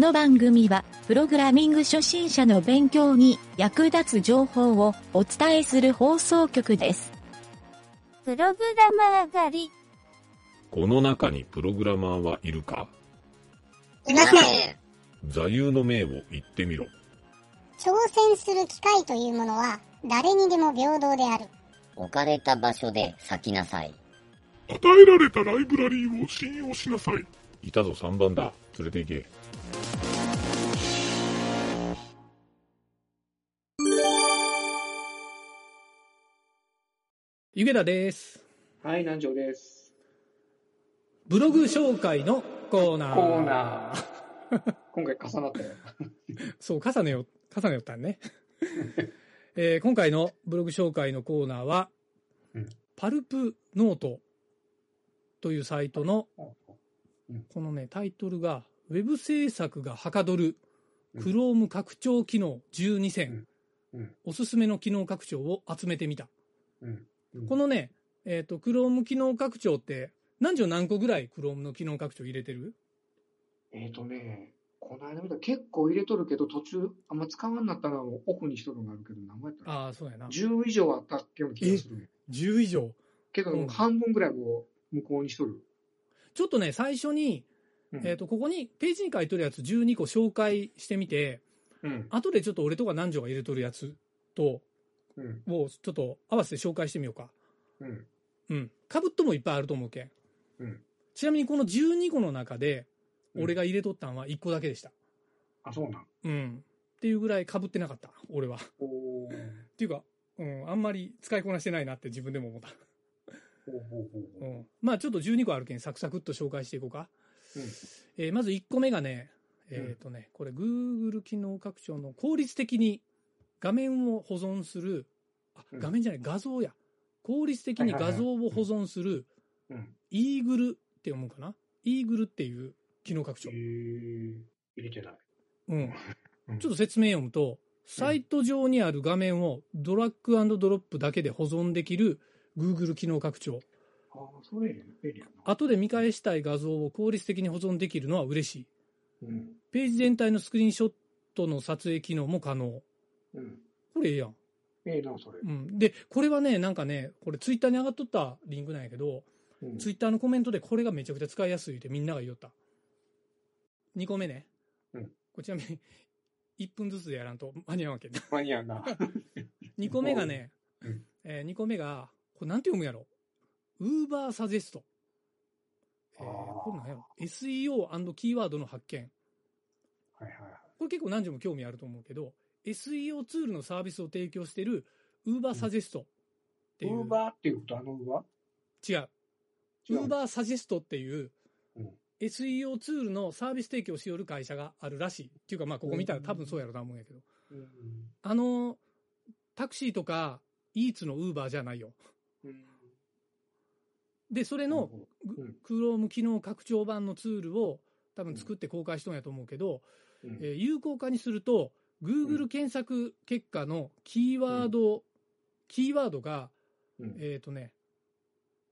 の番組は、プログラミング初心者の勉強に役立つ情報をお伝えする放送局です。プログラマー狩り。この中にプログラマーはいるか？いません。座右の銘を言ってみろ。挑戦する機会というものは誰にでも平等である。置かれた場所で咲きなさい。与えられたライブラリーを信用しなさい。いたぞ3番だ。連れて行け。ゆげたです。はい、南條です。ブログ紹介のコーナー。コーナー。今回重なったよ。そう、重ねよ、重ねよったんね。えー今回のブログ紹介のコーナーは、うんパルプノートというサイトの、うんこのね、タイトルが、ウェブ制作がはかどる、うん Chrome 拡張機能12選、うんうんおすすめの機能拡張を集めてみた。うん。うんこのね、えっ、と、Chrome 機能拡張って、何条何個ぐらい Chrome の機能拡張入れてる？えっ、とね、この間見たら結構入れとるけど、途中、あんま使わんなったらオフにしとるのがあるけど、何枚やったらああ、そうやな。10以上あったっけような気がするね。10以上？けど、うん半分ぐらいもう向こうにしとる。ちょっとね、最初に、うんえっ、と、ここに、ページに書いとるやつ12個紹介してみて、うん。後でちょっと俺とか南條が入れとるやつと、うん。をちょっと合わせて紹介してみようか。うん。うん。かぶっともいっぱいあると思うけん。うん。ちなみにこの12個の中で、うん俺が入れとったんは1個だけでした。あ、そうなん。うん。っていうぐらいかぶってなかった、俺は。っおー。ていうか、うん、あんまり使いこなしてないなって自分でも思った。ほうほうほうほう。うん。まあちょっと12個あるけん、サクサクっと紹介していこうか。うんえーまず1個目がね、えっ、とね、これ Google 機能拡張の効率的に画面を保存する、画面じゃない、画像や。効率的に画像を保存する、うん。イーグルって読むかな？イーグルっていう機能拡張え。ー、入れてない。うん。うんちょっと説明読むと、サイト上にある画面をドラッグドロップだけで保存できる Google 機能拡張。ああ、それ便利。後で見返したい画像を効率的に保存できるのは嬉しい。うん。ページ全体のスクリーンショットの撮影機能も可能。うん。これええやん。ええな、それ。うん。で、これはね、なんかね、これツイッターに上がっとったリンクなんやけど、うんツイッターのコメントでこれがめちゃくちゃ使いやすいってみんなが言おった。2個目ね。うんこれちなみに、1分ずつでやらんと間に合わんけんな。間に合うな。2個目がね、うんえ2個目が、これなんて読むやろ？ウーバーサジェスト。えーこれなんやろ ?SEO& キーワードの発見。はいはいはい。これ結構何時も興味あると思うけど、SEO ツールのサービスを提供している Uber Suggest っていう。ウーバーっていうことあのウーバ違う。違う Uber Suggest っていううん SEO ツールのサービス提供しよる会社があるらしい。っていうかまあここ見たら多分そうやろうと思うんやけど。ーうんあの、タクシーとか、イーツの Uber じゃないよ。うん。で、それのうん Chrome 機能拡張版のツールを多分作って公開しとんやと思うけど、うんえー有効化にすると、Google 検索結果のキーワード、キーワードが、うんえっ、とね、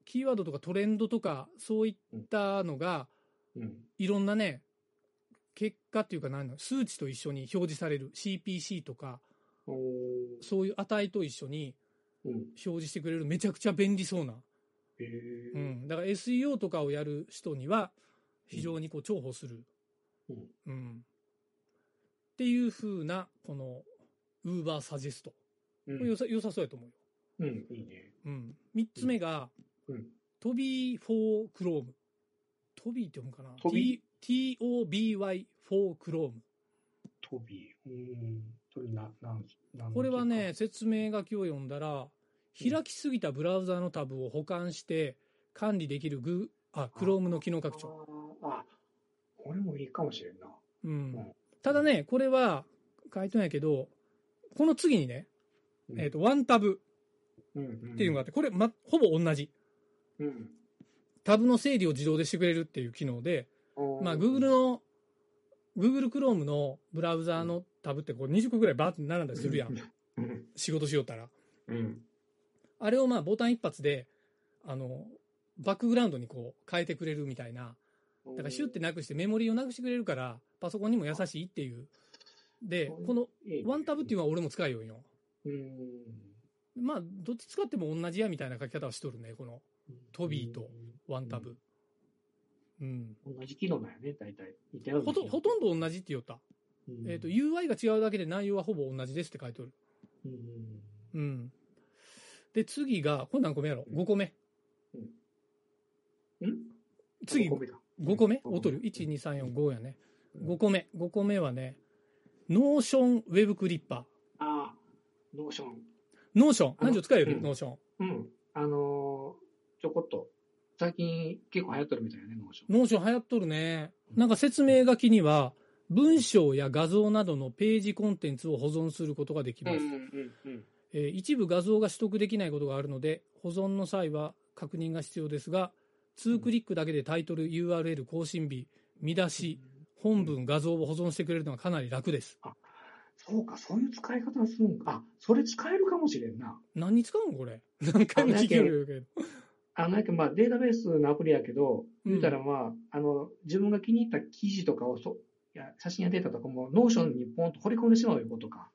キーワードとかトレンドとか、そういったのが、うんいろんなね、結果っていうか何の、数値と一緒に表示される CPC とか、そういう値と一緒にうん表示してくれるめちゃくちゃ便利そうな。へうーん。だから SEO とかをやる人には、非常にこう重宝する。うんうん。っていう風な、この、Uber サジェスト。うんこれ良さ良さそうやと思うよ。うん、いいね。うん。三つ目が、うんトビー for Chrome。トビーって読むかな？トビ T- ?TOBY for Chrome。トビー。うん。それな、なん、なんこれはね、、説明書きを読んだら、開きすぎたブラウザのタブを保管して管理できるグあ、Chrome の機能拡張。あーあ、これもいいかもしれんな。うんうん。ただね、これは書いてないけど、この次にね、うんえっ、と、ワンタブっていうのがあって、これ、ま、ほぼ同じ。うん。タブの整理を自動でしてくれるっていう機能で、まあ、Google の、Google Chrome のブラウザーのタブってこう20個ぐらいバーって並んだりするやん。うん。仕事しよったら。うん。あれをまあボタン一発で、あの、バックグラウンドにこう変えてくれるみたいな。だからシュッてなくしてメモリーをなくしてくれるから、パソコンにも優しいっていう。で、このワンタブっていうのは俺も使いよんよ。うん。まあ、どっち使っても同じやみたいな書き方をしとるね、このトビーとワンタブ。うん。同じ機能だよね、大体。似ほとほとんど同じって言おった。うんえっ、と、UI が違うだけで内容はほぼ同じですって書いておる。うんうん。で、次が、これ何個目やろ ?5 個目。うん次、五個目だ5個目？おとる ?1、2、3、4、5やね。5個目。5個目はね、 Notion Web Clipper。ああ、 Notion。ノーション。何時使える、うん Notion。うん。あのーちょこっと、最近結構流行ってるみたいなね、ノーション。 Notion 流行っとるね。なんか説明書きには、文章や画像などのページコンテンツを保存することができます。うんうん。えー一部画像が取得できないことがあるので、保存の際は確認が必要ですが、2クリックだけでタイトル、URL、更新日、見出し、本文、画像を保存してくれるのがかなり楽です。そうか、そういう使い方するんか。あ、それ使えるかもしれんな。何に使うんこれ？何回も聞けるけど。あの、なんかまあ、データベースのアプリやけど、うん言うたらまあ、あの、自分が気に入った記事とかをそ、いや、写真やデータとかも、 Notion にポンと放り込んでしまういうことか。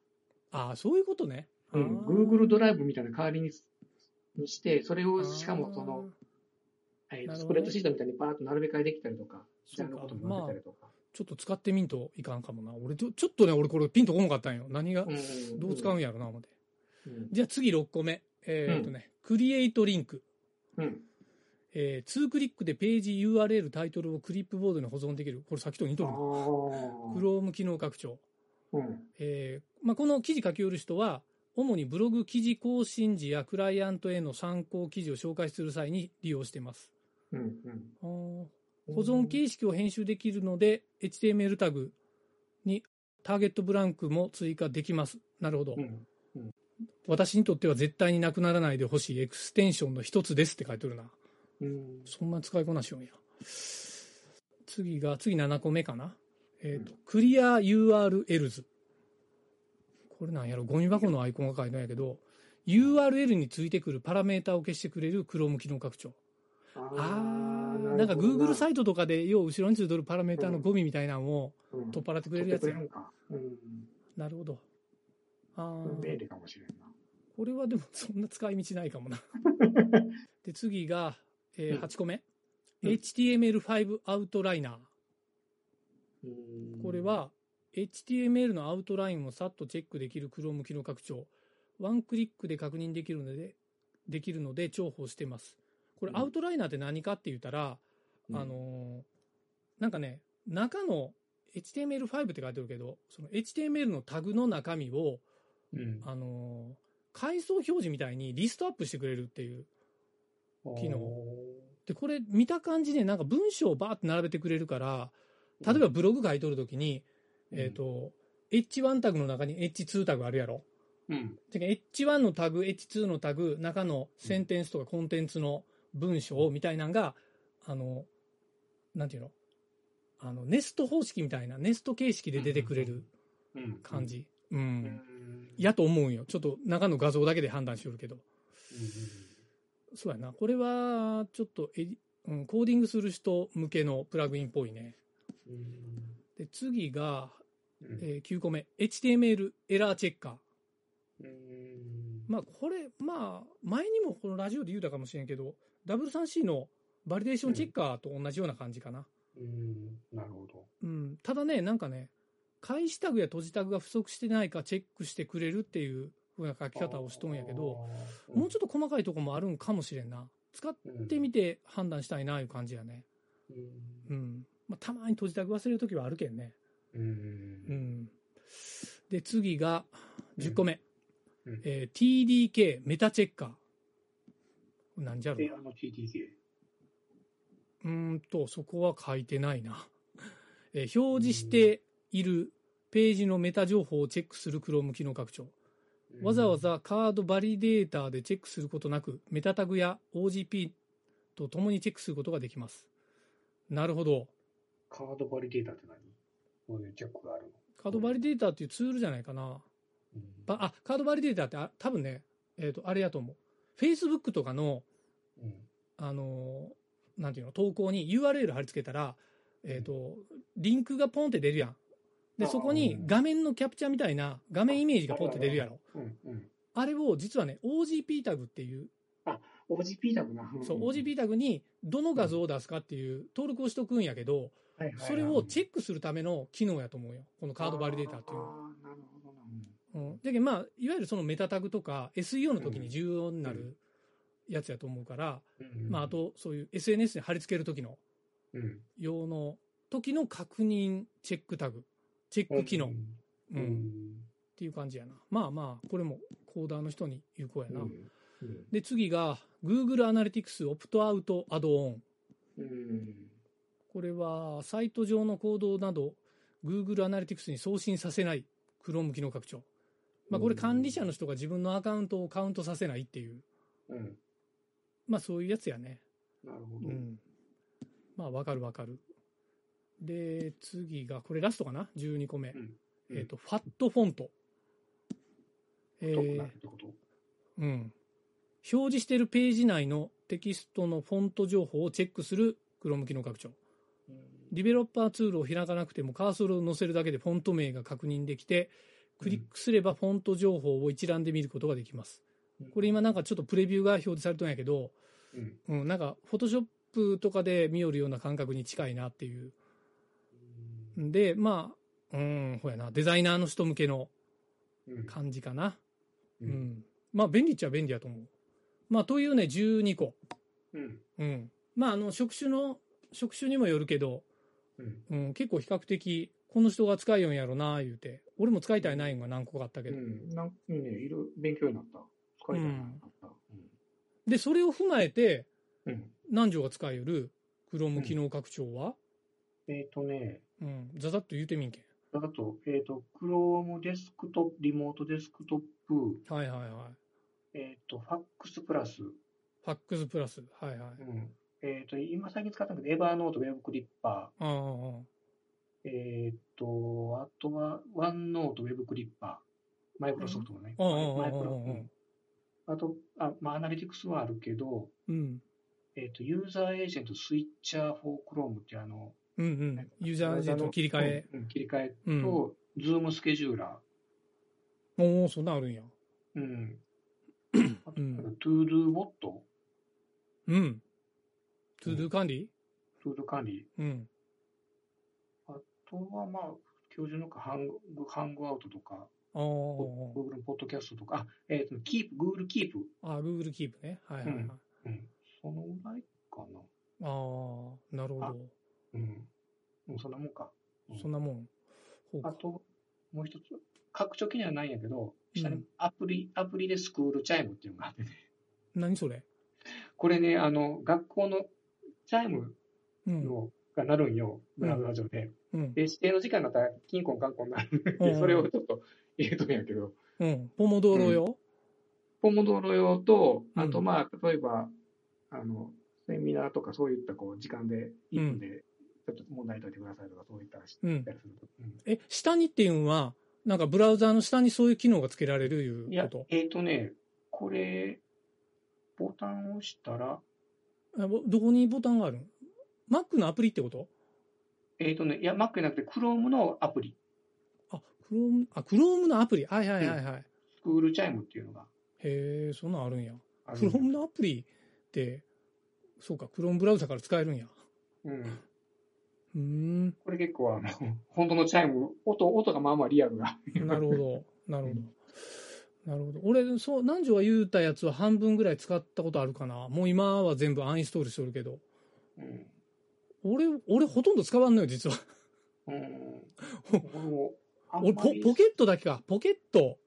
ああ、そういうことね。うん。Google ドライブみたいな代わりににして、それを、しかもその、えースプレッドシートみたいにパーッと並べ替えできたりとか、そうかジャンルごとに並べたりとか。ちょっと使ってみんといかんかもな。俺ちょ、ちょっとね、俺これピンとこんかったんよ。何が、うんどう使うんやろな、思って。うんじゃあ次6個目。えーっとね、クリエイトリンク。うん。えー、2クリックでページ URL タイトルをクリップボードに保存できる。これさっきと似とあるな。ー Chrome 機能拡張。うん。えーまあ、この記事書き寄る人は、主にブログ記事更新時やクライアントへの参考記事を紹介する際に利用しています。うん。うん。保存形式を編集できるので、HTML タグにターゲットブランクも追加できます。なるほど。うん。私にとっては絶対になくならないでほしいエクステンションの一つですって書いてるな。うん。そんな使いこなしよんや。次が、次7個目かな。えっ、と、クリア URLs。これなんやろ、ゴミ箱のアイコンが書いてないけど、URL についてくるパラメータを消してくれる Chrome 機能拡張。ああー、なんか Google サイトとかで、よう後ろについてるパラメータのゴミみたいなのをうん取っ払ってくれるやつや。うん。なるほど。ああ、便利かもしれんな。これはでもそんな使い道ないかもな。で、次が、えーうん8個目。うん HTML5 アウトライナー。うんこれ、は HTML のアウトラインをさっとチェックできる Chrome 機能拡張。ワンクリックで確認できるので、できるので重宝してます。これうんアウトライナーって何かって言ったら、うんあのーなんかね、中の HTML5 って書いてるけど、その HTML のタグの中身を、うん。あのー階層表示みたいにリストアップしてくれるっていう。機能で、これ見た感じね、なんか文章をバーって並べてくれるから、例えばブログ書いとるときに、うんえっ、と、H1 タグの中に H2 タグあるやろ？うん。てか H1 のタグ、H2 のタグ、中のセンテンスとかコンテンツの文章みたいなのが、あの、なんていうの？あの、ネスト方式みたいな、ネスト形式で出てくれるうん。感じ。うん。うん。やと思うんよ。ちょっと中の画像だけで判断しよるけど。うんそうやな。これは、ちょっとエうん、コーディングする人向けのプラグインっぽいね。うんで、次が、うんえー9個目。HTML エラーチェッカー。うんまあ、これ、まあ、前にもこのラジオで言うたかもしれんけど、W3C のバリデーションチェッカーと同じような感じかな。うん。なるほど。うん。ただね、なんかね、開始タグや閉じタグが不足してないかチェックしてくれるっていう風な書き方をしとんやけど、もうちょっと細かいとこもあるんかもしれんな。使ってみて判断したいな、いう感じやね。と。うん。まあ、たまに閉じタグ忘れるときはあるけんね。うん。うん。で、次が、10個目。うんえー TDK メタチェッカー。なんじゃろ。うーんと、そこは書いてないな。えー表示しているページのメタ情報をチェックする Chrome 機能拡張。わざわざカードバリデータでチェックすることなく、メタタグや OGP と共にチェックすることができます。なるほど。カードバリデータって何？こういうチェックがあるカードバリデータっていうツールじゃないかな。あ、カードバリデータってあ多分ね、えっ、と、あれやと思う。Facebook とかの、うん。あのーなんていうの、投稿に URL 貼り付けたら、えっ、と、リンクがポンって出るやん。で、あそこに画面のキャプチャーみたいな画面イメージがポンって出るやろ。あれを実はね、OGP タグっていう、OGP だもんな。そう、OGP タグにどの画像を出すかっていう登録をしとくんやけど、それをチェックするための機能やと思うよ。このカードバリデータっていうのは。ああ、なるほどな。うん。だけどまあ、いわゆるそのメタタグとか SEO の時に重要になるやつやと思うから、うんまあ、あ、と、そういう SNS に貼り付ける時のうん。用の時の確認チェックタグ、チェック機能、うんうん。っていう感じやな。まあまあ、これもコーダーの人に有効やな。うんで、次が Google Analytics Opt-out Add-on。うん。これはサイト上の行動など Google Analytics に送信させない Chrome 機能拡張。まあこれ管理者の人が自分のアカウントをカウントさせないっていう、うん。まあそういうやつやね。なるほど。うん。まあわかるわかる。で、次が、これラストかな ?12 個目。うんえっ、と、ファットフォント。えーうん。表示しているページ内のテキストのフォント情報をチェックする Chrome 機能拡張。ディベロッパーツールを開かなくてもカーソルを載せるだけでフォント名が確認できて、クリックすればフォント情報を一覧で見ることができます。これ今なんかちょっとプレビューが表示されてるんやけど、うん。うん、なんかフォトショップとかで見よるような感覚に近いなっていう。んで、まあ、うん、ほやな、デザイナーの人向けのうん。感じかな。ううんん。まあ便利っちゃ便利やと思う。まあというね、12個。うん。うん。まああの、職種の、職種にもよるけど、うん。うん、結構比較的、この人が使いよんやろな、言うて。俺も使いたいないんが何個かあったけど。うん。なんかね、いろいろ勉強になった。使いたいなった。で、それを踏まえて、うん。うん。南條が使いよる？Chrome 機能拡張は、えっとね、うん、ざざっと言うてみんけん。あと、えっと、Chrome デスクトップ、リモートデスクトップ、はいはいはい。えっと、ファックスプラス、ファックスプラス。はいはい。うん。えっと、今最近使ったんだけど、エバーノート、ウェブクリッパああ、ー、えっと、あとは、ワンノート、ウェブクリッパー、マイクロソフトのね。マイクロうんあと、あ、まあ、アナリティクスはあるけど、うん。えっと、 User-Agent Switcher for Chrome ってあの、うんうん。ユーザーエージェントの切り替え。うんうん切り替えうん。と、ズームスケジューラおおそんなんあるんや。ー、うん。あと、うんトゥードゥーボット、うん。トゥードゥ管理？トゥードゥー管理。うん。あとは、まあ、標準のか、ハング、ハングアウトとか。Google ポッドキャストとか、あ、えっ、と、 Keep、Google Keep。あ、Google Keep ね。はいはいはい。うんうん。そのぐらいかな。ああ、なるほど。うん。もうそんなもんか。うんそんなもん。あと、もう一つ、拡張機にはないんやけど、下にうんアプリ、アプリでスクールチャイムっていうのがあってね。何それ？これね、あの、学校のチャイムうん。の、が鳴るんよ、ブラウザ上で。うん。で、指定の時間になったら、キンコンカンコンなる。うんで、それをちょっと入れとるんやけど、うん。ポモドーロよ？ポモドーロ用と、うんあとまあ、例えば、あの、セミナーとかそういったこう、時間で、1分で、ちょっと問題解いてくださいとか、そういったりすると。うんえ、下にっていうのは、なんかブラウザーの下にそういう機能がつけられるいういやこと、えっ、とね、これ、ボタンを押したら、どこにボタンがあるん？?Mac のアプリってこと？えっ、とね、いや、Mac じゃなくて Chrome のアプリ、あ、Chrome、あ、Chrome のアプリ。はいはいはいはい。スクールチャイムっていうのがへえ、そんなんあるんや。Chrome のアプリって、そうか、Chrome ブラウザから使えるんや。うん。うーん、これ結構あの、本当のチャイム、音、音がまあまあリアルな。なるほど。なるほど。なるほど。俺、そう、南條が言うたやつは半分ぐらい使ったことあるかな。もう今は全部アンインストールしてるけど。うん。俺、俺ほとんど使わんのよ、実は。うん。俺ポ、ポケットだけか。ポケット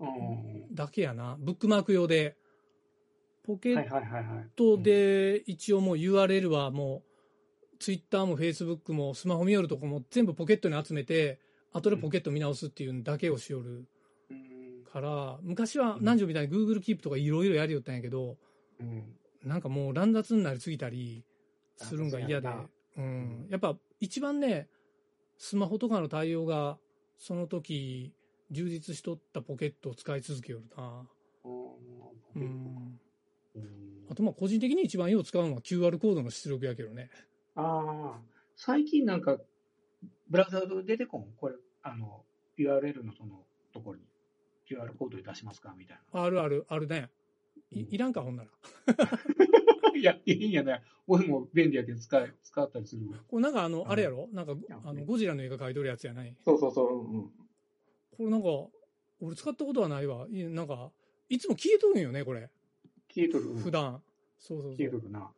うん。だけやな。ブックマーク用で。ポケッ。トで、一応もう URL はもう、ツイッターもフェイスブックもスマホ見よるとこも全部ポケットに集めて、後でポケット見直すっていうのだけをしよるうん。から、昔は南條みたいに Google Keep とかいろいろやりよったんやけど、うん。なんかもう乱雑になりすぎたりするんが嫌でうやな、うん。やっぱ一番ね、スマホとかの対応が、その時、充実しとったポケットを使い続けよるな。う。うんん。うんあとまあ個人的に一番よう使うのは QR コードの出力やけどね。ああ、最近なんか、ブラウザーで出てこん？これ、あの、URL のそのところに QR コードで出しますか？みたいあるある、あるね。いいらんか、ほんなら。な。いや、いいんやね。俺も便利やけど使い、使ったりするわ。これなんかあの、うんあれやろ？なんか、あの、ゴジラの映画描いとるやつやない？そうそうそう、うんうん。これなんか、俺使ったことはないわ。いやなんか、いつも消えとるんよね、これ。消えとる。うん普段。そうそうそう。消えとるな。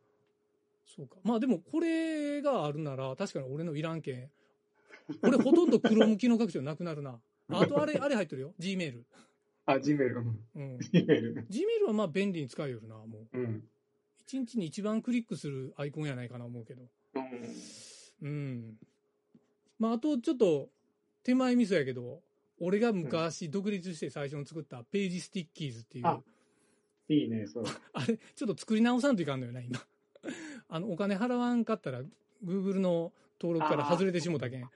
そうか。まあでも、これがあるなら、確かに俺のいらんけん。俺ほとんど黒向きの拡張なくなるな。あとあれ、あれ入ってるよ。Gmail。あ、Gmail。うん。うん。Gmail。Gmail はまあ便利に使えよるな、もう。うん。一日に一番クリックするアイコンやないかな思うけど。うん。うん。まあ、あとちょっと、手前味噌やけど、俺が昔独立して最初に作ったページスティッキーズっていう、あいいね、そう。あれ、ちょっと作り直さんといかんのよな、今。あの、お金払わんかったら、Google の登録から外れてしもたけん。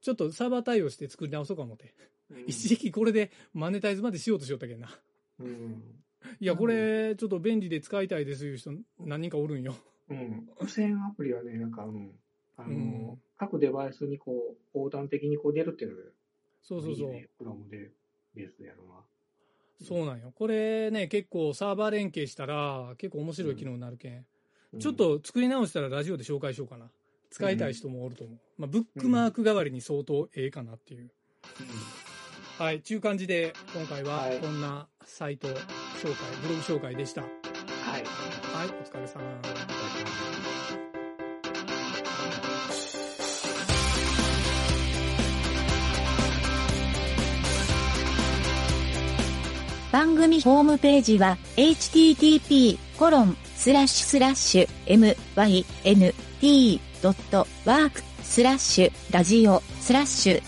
ちょっとサーバー対応して作り直そうか思って。うん 一時期これでマネタイズまでしようとしよったけんな。うん。いや、これ、ちょっと便利で使いたいですいう人何人かおるんよ。うん。無線アプリはね、なんか、うん。あの、うん各デバイスにこう、横断的にこう出るっていうのがそうそうそう。いいね。クロームでベースでやるのは。そうなんよ。これね、結構サーバー連携したら、結構面白い機能になるけん。うんちょっ、と作り直したらラジオで紹介しようかな。使いたい人もおると思う。まあ、ブックマーク代わりに相当ええかなっていう。はい、ちゅう感じで、今回ははいこんなサイト紹介、ブログ紹介でした。はい。はい、お疲れさん。番組ホームページは http:// mynt.work スラッシュラジオスラッシュ